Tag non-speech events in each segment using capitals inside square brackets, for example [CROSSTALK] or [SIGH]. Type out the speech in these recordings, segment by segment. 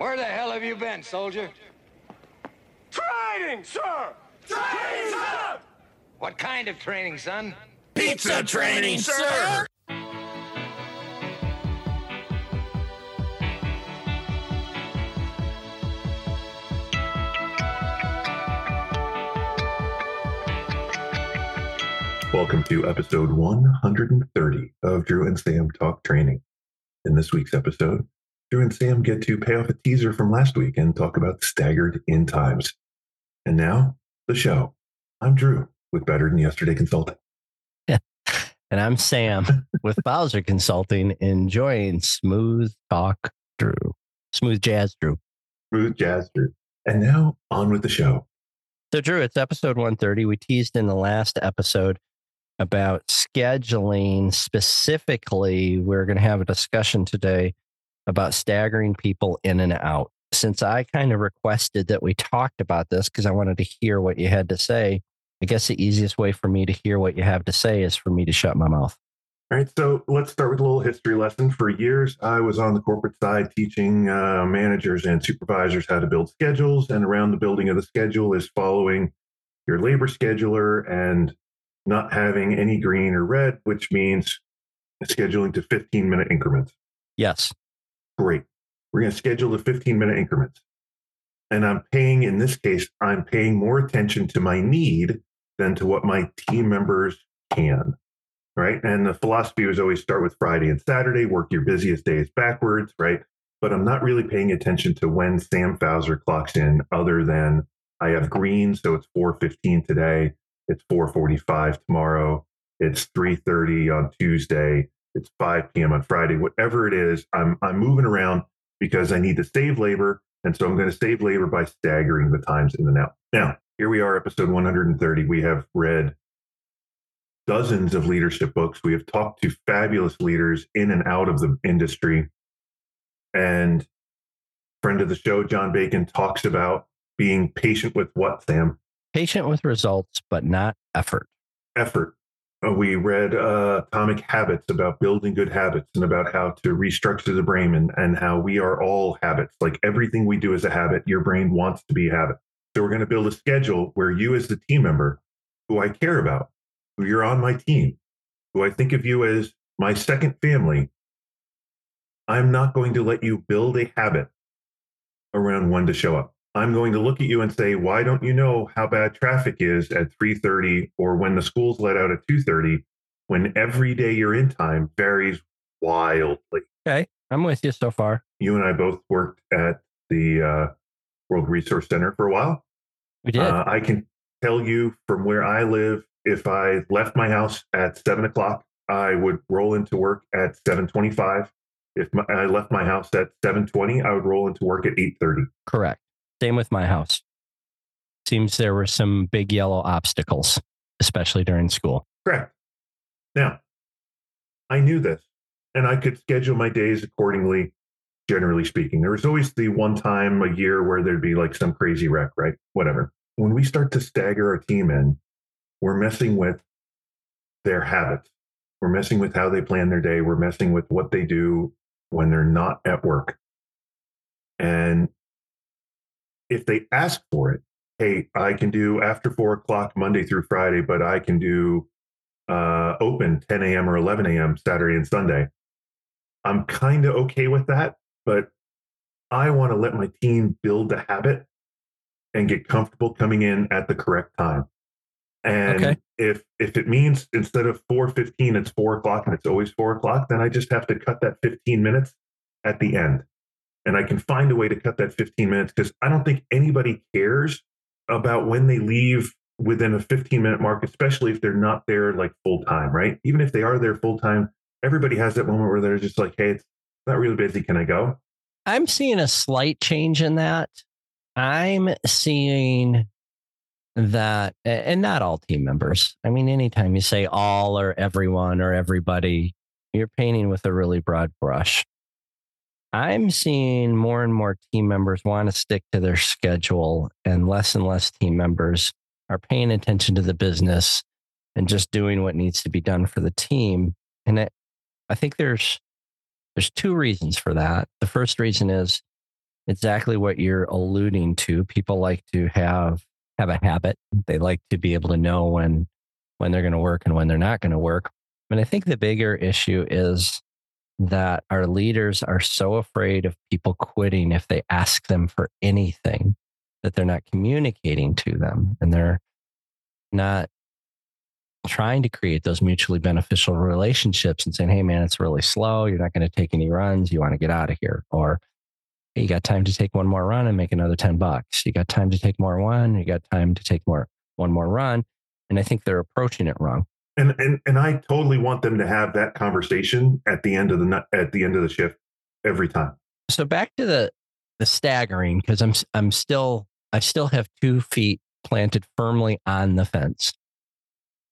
Where the hell have you been, soldier? Training, sir! Training, sir! What kind of training, son? Pizza training, sir! Welcome to episode 130 of Drew and Sam Talk Training. In this week's episode, Drew and Sam get to pay off a teaser from last week and talk about staggered in times. And now, the show. I'm Drew with Better Than Yesterday Consulting. [LAUGHS] And I'm Sam with [LAUGHS] Bowser Consulting, enjoying smooth talk, Drew. Smooth jazz, Drew. Smooth Jazz Drew. And now, on with the show. So, Drew, it's episode 130. We teased in the last episode about scheduling. Specifically, we're going to have a discussion today about staggering people in and out. Since I kind of requested that we talked about this because I wanted to hear what you had to say, I guess the easiest way for me to hear what you have to say is for me to shut my mouth. All right, so let's start with a little history lesson. For years, I was on the corporate side teaching uh, managers and supervisors how to build schedules. And around the building of the schedule is following your labor scheduler and not having any green or red, which means scheduling to 15 minute increments. Yes. Great. We're going to schedule the 15 minute increments. And I'm paying, in this case, I'm paying more attention to my need than to what my team members can. Right. And the philosophy was always start with Friday and Saturday, work your busiest days backwards. Right. But I'm not really paying attention to when Sam Fowler clocks in, other than I have green. So it's 415 today. It's 445 tomorrow. It's 330 on Tuesday. It's 5 p.m. on Friday. Whatever it is, I'm I'm moving around because I need to save labor. And so I'm going to save labor by staggering the times in and out. Now, here we are, episode 130. We have read dozens of leadership books. We have talked to fabulous leaders in and out of the industry. And friend of the show, John Bacon, talks about being patient with what, Sam? Patient with results, but not effort. Effort. Uh, We read uh, Atomic Habits about building good habits and about how to restructure the brain and, and how we are all habits. Like everything we do is a habit. Your brain wants to be a habit. So we're going to build a schedule where you, as the team member, who I care about, who you're on my team, who I think of you as my second family, I'm not going to let you build a habit around when to show up. I'm going to look at you and say, why don't you know how bad traffic is at 3:30 or when the school's let out at 2:30 when every day you're in time varies wildly. Okay. I'm with you so far. You and I both worked at the uh, World Resource Center for a while. We did. Uh, I can tell you from where I live, if I left my house at seven o'clock, I would roll into work at seven twenty-five. If my, I left my house at seven twenty, I would roll into work at eight thirty. Correct. Same with my house. Seems there were some big yellow obstacles, especially during school. Correct. Now, I knew this, and I could schedule my days accordingly. Generally speaking, there was always the one time a year where there'd be like some crazy wreck, right? Whatever. When we start to stagger our team in, we're messing with their habits. We're messing with how they plan their day. We're messing with what they do when they're not at work. And if they ask for it, hey, I can do after four o'clock Monday through Friday, but I can do uh, open 10 a.m. or 11 a.m. Saturday and Sunday. I'm kind of okay with that, but I want to let my team build the habit and get comfortable coming in at the correct time. And Okay. if if it means instead of 4:15, it's four o'clock and it's always four o'clock, then I just have to cut that 15 minutes at the end. And I can find a way to cut that 15 minutes because I don't think anybody cares about when they leave within a 15 minute mark, especially if they're not there like full time, right? Even if they are there full time, everybody has that moment where they're just like, hey, it's not really busy. Can I go? I'm seeing a slight change in that. I'm seeing that, and not all team members. I mean, anytime you say all or everyone or everybody, you're painting with a really broad brush. I'm seeing more and more team members want to stick to their schedule, and less and less team members are paying attention to the business and just doing what needs to be done for the team. And it, I think there's there's two reasons for that. The first reason is exactly what you're alluding to. People like to have have a habit. They like to be able to know when when they're going to work and when they're not going to work. And I think the bigger issue is that our leaders are so afraid of people quitting if they ask them for anything that they're not communicating to them and they're not trying to create those mutually beneficial relationships and saying, hey, man, it's really slow. You're not going to take any runs. You want to get out of here. Or, hey, you got time to take one more run and make another 10 bucks. You got time to take more one. You got time to take more one more run. And I think they're approaching it wrong. And and and I totally want them to have that conversation at the end of the at the end of the shift every time. So back to the the staggering because I'm I'm still I still have two feet planted firmly on the fence.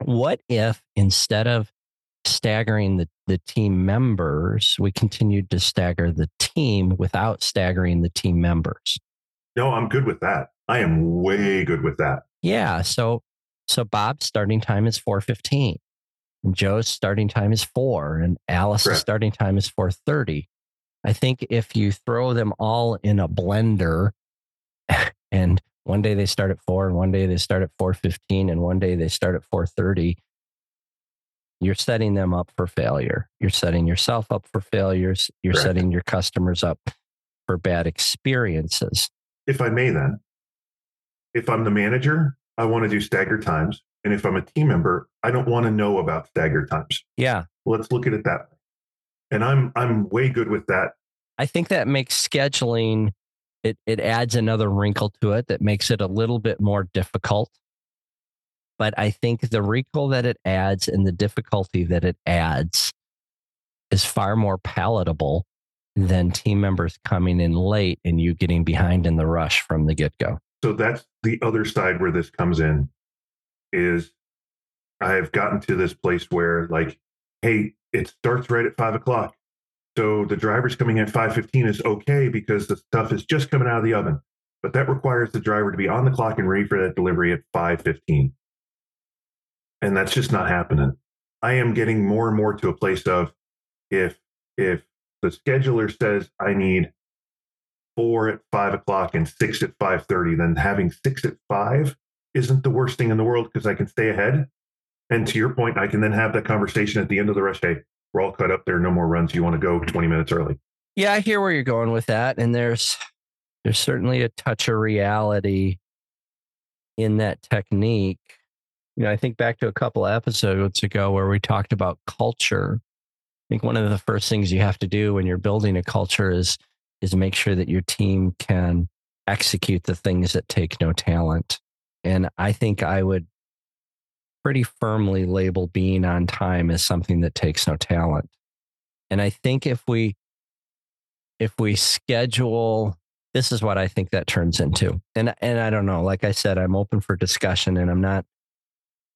What if instead of staggering the, the team members, we continued to stagger the team without staggering the team members? No, I'm good with that. I am way good with that. Yeah. So so Bob's starting time is 415. And Joe's starting time is four, and Alice's Correct. starting time is 430. I think if you throw them all in a blender [LAUGHS] and one day they start at four and one day they start at 415 and one day they start at 430 you're setting them up for failure you're setting yourself up for failures you're Correct. setting your customers up for bad experiences If I may, then, if I'm the manager, I want to do staggered times, and if I'm a team member, I don't want to know about staggered times. yeah Let's look at it that way. And I'm I'm way good with that. i think that makes scheduling it, it adds another wrinkle to it that makes it a little bit more difficult but i think the wrinkle that it adds and the difficulty that it adds is far more palatable than team members coming in late and you getting behind in the rush from the get-go So that's the other side where this comes in is I've gotten to this place where like, hey, it starts right at five o'clock. So the driver's coming at 5:15 is okay because the stuff is just coming out of the oven. But that requires the driver to be on the clock and ready for that delivery at 5:15. And that's just not happening. I am getting more and more to a place of if if the scheduler says I need four at five o'clock and six at five thirty, then having six at five isn't the worst thing in the world because I can stay ahead. And to your point, I can then have that conversation at the end of the rush. day. we're all cut up. There are no more runs. You want to go twenty minutes early? Yeah, I hear where you're going with that, and there's there's certainly a touch of reality in that technique. You know, I think back to a couple episodes ago where we talked about culture. I think one of the first things you have to do when you're building a culture is is make sure that your team can execute the things that take no talent. And I think I would pretty firmly label being on time as something that takes no talent. And I think if we if we schedule this is what I think that turns into. And and I don't know, like I said I'm open for discussion and I'm not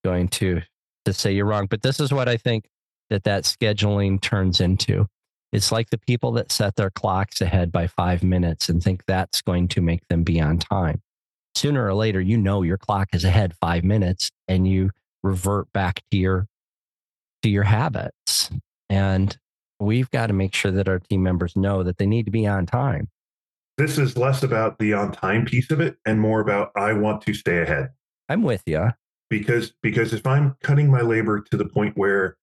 going to to say you're wrong, but this is what I think that that scheduling turns into. It's like the people that set their clocks ahead by 5 minutes and think that's going to make them be on time. Sooner or later you know your clock is ahead 5 minutes and you revert back to your to your habits. And we've got to make sure that our team members know that they need to be on time. This is less about the on time piece of it and more about I want to stay ahead. I'm with you. because because if I'm cutting my labor to the point where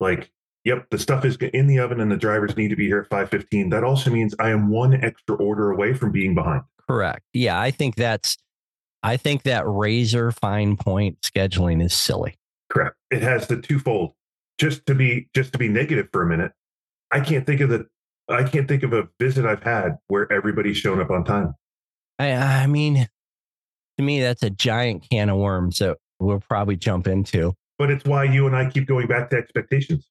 like yep the stuff is in the oven and the drivers need to be here at 5:15 that also means I am one extra order away from being behind. Correct. Yeah, I think that's I think that razor fine point scheduling is silly. Correct. It has the twofold. Just to be just to be negative for a minute, I can't think of the I can't think of a visit I've had where everybody's shown up on time. I I mean to me that's a giant can of worms that we'll probably jump into. But it's why you and I keep going back to expectations.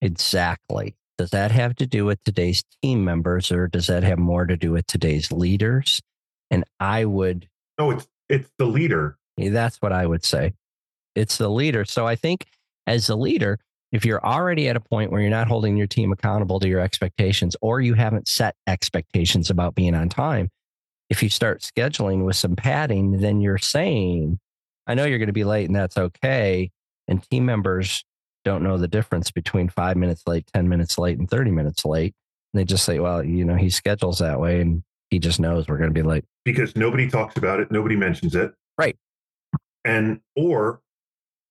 Exactly. Does that have to do with today's team members or does that have more to do with today's leaders? And I would No, it's it's the leader. That's what I would say. It's the leader. So I think as a leader, if you're already at a point where you're not holding your team accountable to your expectations or you haven't set expectations about being on time, if you start scheduling with some padding, then you're saying, I know you're going to be late and that's okay. And team members don't know the difference between five minutes late, 10 minutes late, and 30 minutes late. And they just say, well, you know, he schedules that way and he just knows we're going to be late. because nobody talks about it, nobody mentions it. Right. And or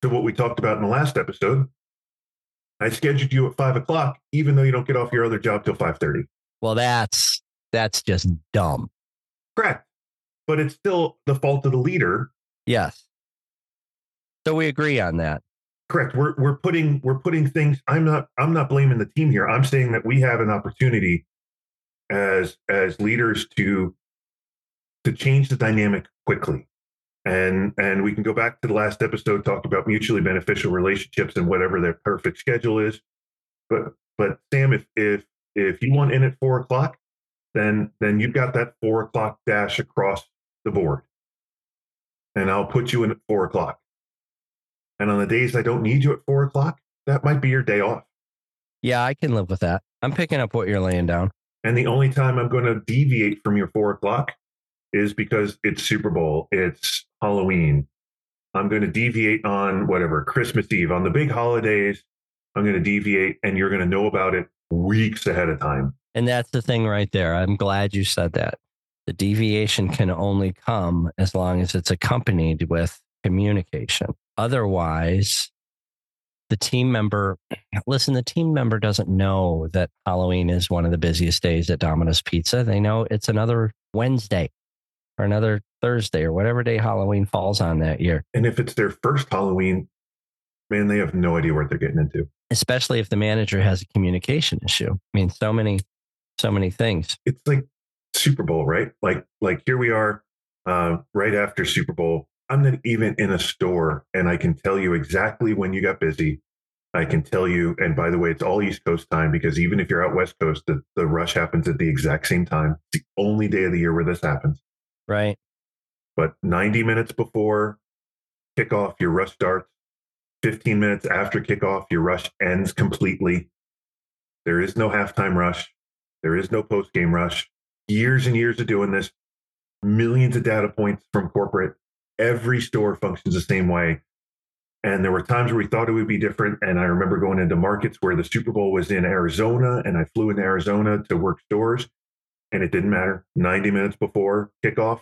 to what we talked about in the last episode, I scheduled you at five o'clock, even though you don't get off your other job till five thirty. Well, that's that's just dumb. Correct. But it's still the fault of the leader. Yes. So we agree on that. Correct. We're we're putting we're putting things. I'm not I'm not blaming the team here. I'm saying that we have an opportunity as as leaders to to change the dynamic quickly. And and we can go back to the last episode, talk about mutually beneficial relationships and whatever their perfect schedule is. But but Sam, if if if you want in at four o'clock, then then you've got that four o'clock dash across the board. And I'll put you in at four o'clock. And on the days I don't need you at four o'clock, that might be your day off. Yeah, I can live with that. I'm picking up what you're laying down. And the only time I'm going to deviate from your four o'clock is because it's Super Bowl, it's Halloween. I'm going to deviate on whatever, Christmas Eve, on the big holidays. I'm going to deviate, and you're going to know about it weeks ahead of time. And that's the thing right there. I'm glad you said that. The deviation can only come as long as it's accompanied with communication. Otherwise, the team member, listen, the team member doesn't know that Halloween is one of the busiest days at Domino's Pizza. They know it's another Wednesday or another Thursday or whatever day Halloween falls on that year, And if it's their first Halloween, man, they have no idea what they're getting into. especially if the manager has a communication issue. I mean, so many, so many things. It's like Super Bowl, right? Like like here we are, uh, right after Super Bowl. I'm not even in a store, and I can tell you exactly when you got busy. I can tell you, and by the way, it's all East Coast time because even if you're out West Coast, the, the rush happens at the exact same time. It's the only day of the year where this happens. Right. But 90 minutes before kickoff, your rush starts. 15 minutes after kickoff, your rush ends completely. There is no halftime rush. There is no post game rush. Years and years of doing this, millions of data points from corporate. Every store functions the same way. And there were times where we thought it would be different. And I remember going into markets where the Super Bowl was in Arizona, and I flew into Arizona to work stores, and it didn't matter. 90 minutes before kickoff,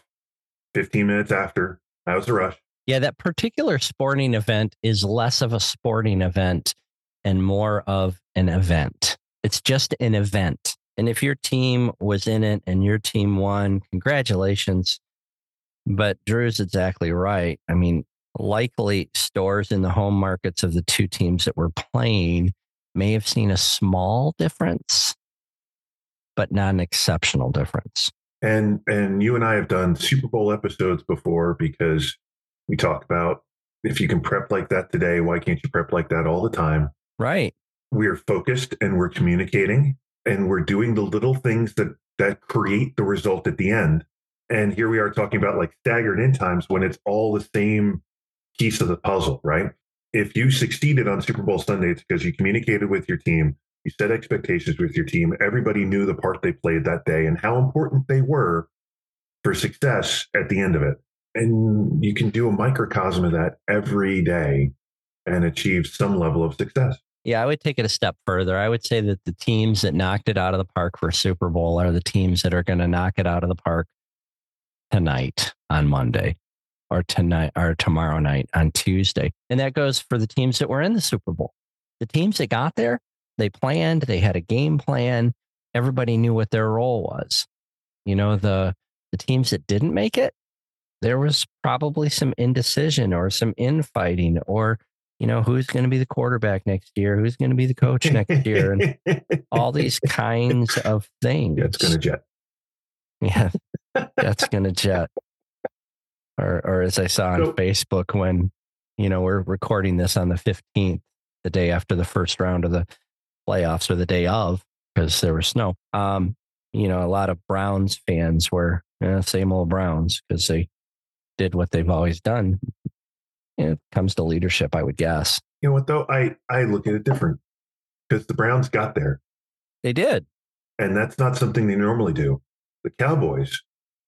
15 minutes after, that was the rush. Yeah, that particular sporting event is less of a sporting event and more of an event. It's just an event. And if your team was in it and your team won, congratulations. But Drew's exactly right. I mean, likely stores in the home markets of the two teams that were playing may have seen a small difference, but not an exceptional difference. And and you and I have done Super Bowl episodes before because we talk about if you can prep like that today, why can't you prep like that all the time? Right. We're focused and we're communicating and we're doing the little things that that create the result at the end. And here we are talking about like staggered in times when it's all the same piece of the puzzle, right? If you succeeded on Super Bowl Sunday, it's because you communicated with your team, you set expectations with your team, everybody knew the part they played that day and how important they were for success at the end of it. And you can do a microcosm of that every day and achieve some level of success. Yeah, I would take it a step further. I would say that the teams that knocked it out of the park for Super Bowl are the teams that are going to knock it out of the park tonight on Monday or tonight or tomorrow night on Tuesday. And that goes for the teams that were in the Super Bowl. The teams that got there, they planned, they had a game plan, everybody knew what their role was. You know, the the teams that didn't make it, there was probably some indecision or some infighting or you know who's going to be the quarterback next year who's going to be the coach next year and [LAUGHS] all these kinds of things Yeah, it's going to jet. yeah that's going to jet. Or or as i saw on So- facebook when you know we're recording this on the 15th the day after the first round of the playoffs or the day of because there was snow. Um you know a lot of browns fans were eh, same old browns because they did what they've always done. It comes to leadership i would guess. You know what though? I I look at it different because the Browns got there, they did. And that's not something they normally do. The Cowboys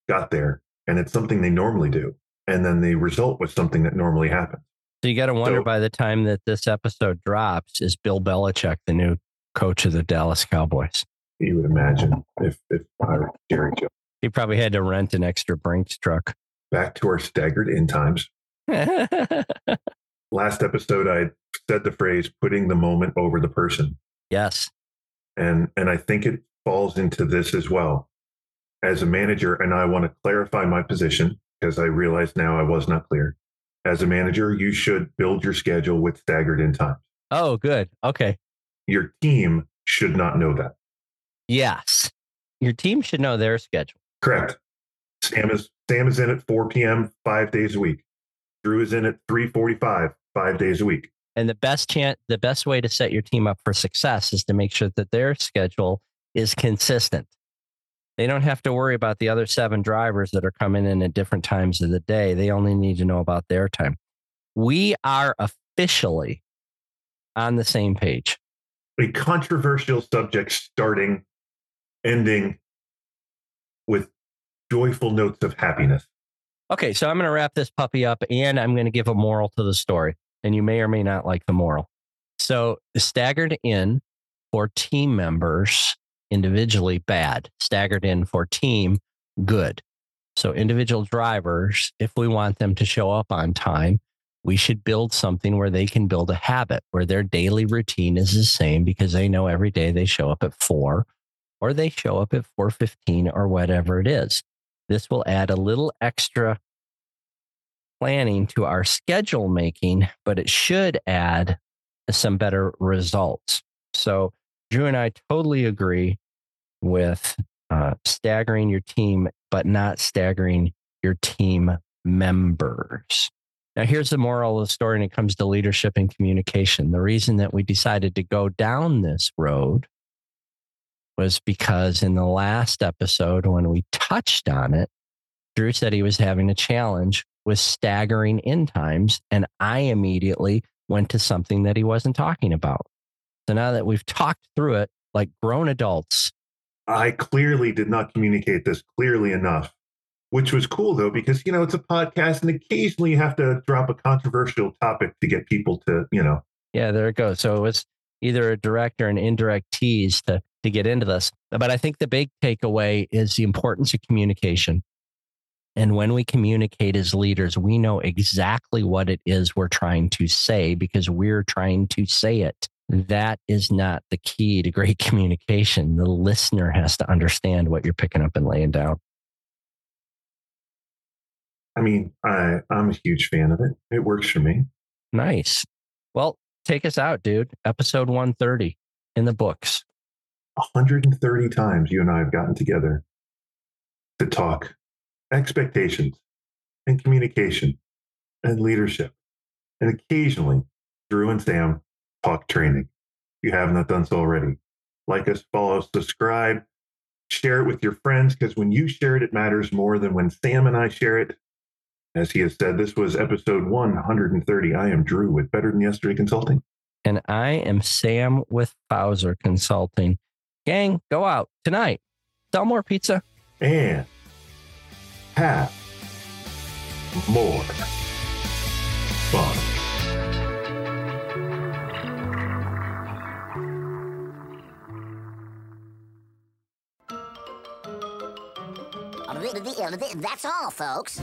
got there, and it's something they normally do, and then the result was something that normally happens. So you got to wonder So- by the time that this episode drops, is Bill Belichick the new coach of the Dallas Cowboys? You would imagine if if I were Jerry Jones. He probably had to rent an extra Brinks truck. Back to our staggered end times. [LAUGHS] Last episode, I said the phrase "putting the moment over the person," yes. and and I think it falls into this as well. As a manager, and I want to clarify my position because I realize now I was not clear. As a manager, you should build your schedule with staggered in times. Oh, good. Okay. Your team should not know that. Yes. Your team should know their schedule. Correct. Sam is Sam is in at 4 p.m. five days a week. Drew is in at 3:45 five days a week. And the best chance, the best way to set your team up for success is to make sure that their schedule is consistent. They don't have to worry about the other seven drivers that are coming in at different times of the day. They only need to know about their time. We are officially on the same page. A controversial subject starting, ending with joyful notes of happiness. Okay, so I'm going to wrap this puppy up and I'm going to give a moral to the story. And you may or may not like the moral. So, staggered in for team members individually, bad. Staggered in for team, good. So, individual drivers, if we want them to show up on time, we should build something where they can build a habit where their daily routine is the same because they know every day they show up at four or they show up at 415 or whatever it is. This will add a little extra planning to our schedule making, but it should add some better results. So, Drew and I totally agree with uh, staggering your team, but not staggering your team members. Now, here's the moral of the story when it comes to leadership and communication. The reason that we decided to go down this road was because in the last episode, when we touched on it, Drew said he was having a challenge with staggering in times. And I immediately went to something that he wasn't talking about. So now that we've talked through it like grown adults, I clearly did not communicate this clearly enough, which was cool though, because, you know, it's a podcast and occasionally you have to drop a controversial topic to get people to, you know. yeah, there it goes. So it's either a direct or an indirect tease to, to get into this. But I think the big takeaway is the importance of communication. And when we communicate as leaders, we know exactly what it is we're trying to say because we're trying to say it. That is not the key to great [LAUGHS] communication. The listener has to understand what you're picking up and laying down. I mean, I, I'm a huge fan of it. It works for me. Nice. Well, take us out, dude. Episode 130 in the books. 130 times you and I have gotten together to talk expectations and communication and leadership. And occasionally, Drew and Sam talk training. If you have not done so already, like us, follow, us, subscribe, share it with your friends because when you share it, it matters more than when Sam and I share it. As he has said, this was episode 130. I am Drew with Better Than Yesterday Consulting. And I am Sam with Bowser Consulting. Gang, go out tonight. Sell more pizza. And have more fun. That's all, folks.